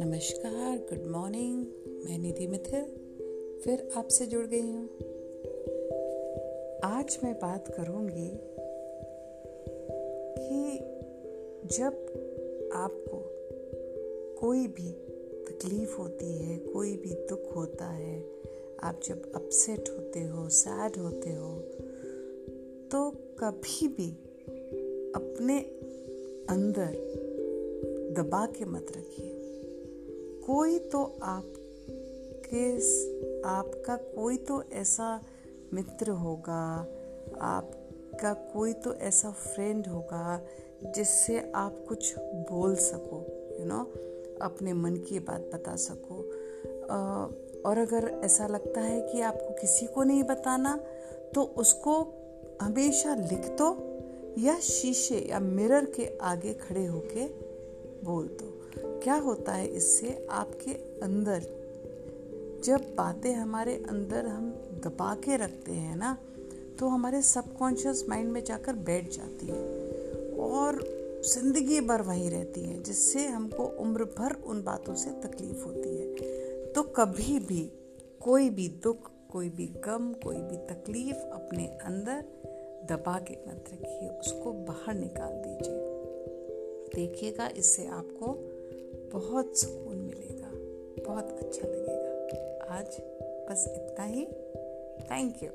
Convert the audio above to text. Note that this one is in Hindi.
नमस्कार गुड मॉर्निंग मैं निधि मिथिल, फिर आपसे जुड़ गई हूँ। आज मैं बात करूँगी कि जब आपको कोई भी तकलीफ़ होती है, कोई भी दुख होता है, आप जब अपसेट होते हो सैड होते हो तो कभी भी अपने अंदर दबा के मत रखिए कोई तो आप के आपका कोई तो ऐसा मित्र होगा, आपका कोई तो ऐसा फ्रेंड होगा जिससे आप कुछ बोल सको यू you नो know? अपने मन की बात बता सको और अगर ऐसा लगता है कि आपको किसी को नहीं बताना तो उसको हमेशा लिख दो या शीशे या मिरर के आगे खड़े होके बोल दो। क्या होता है इससे आपके अंदर, जब बातें हमारे अंदर हम दबा के रखते हैं ना तो हमारे सबकॉन्शियस माइंड में जाकर बैठ जाती है और ज़िंदगी भर वहीं रहती है, जिससे हमको उम्र भर उन बातों से तकलीफ़ होती है। तो कभी भी कोई भी दुख, कोई भी गम, कोई भी तकलीफ़ अपने अंदर दबा के मत रखिए उसको बाहर निकाल दीजिए। देखिएगा, इससे आपको बहुत सुकून मिलेगा, बहुत अच्छा लगेगा। आज बस इतना ही। Thank you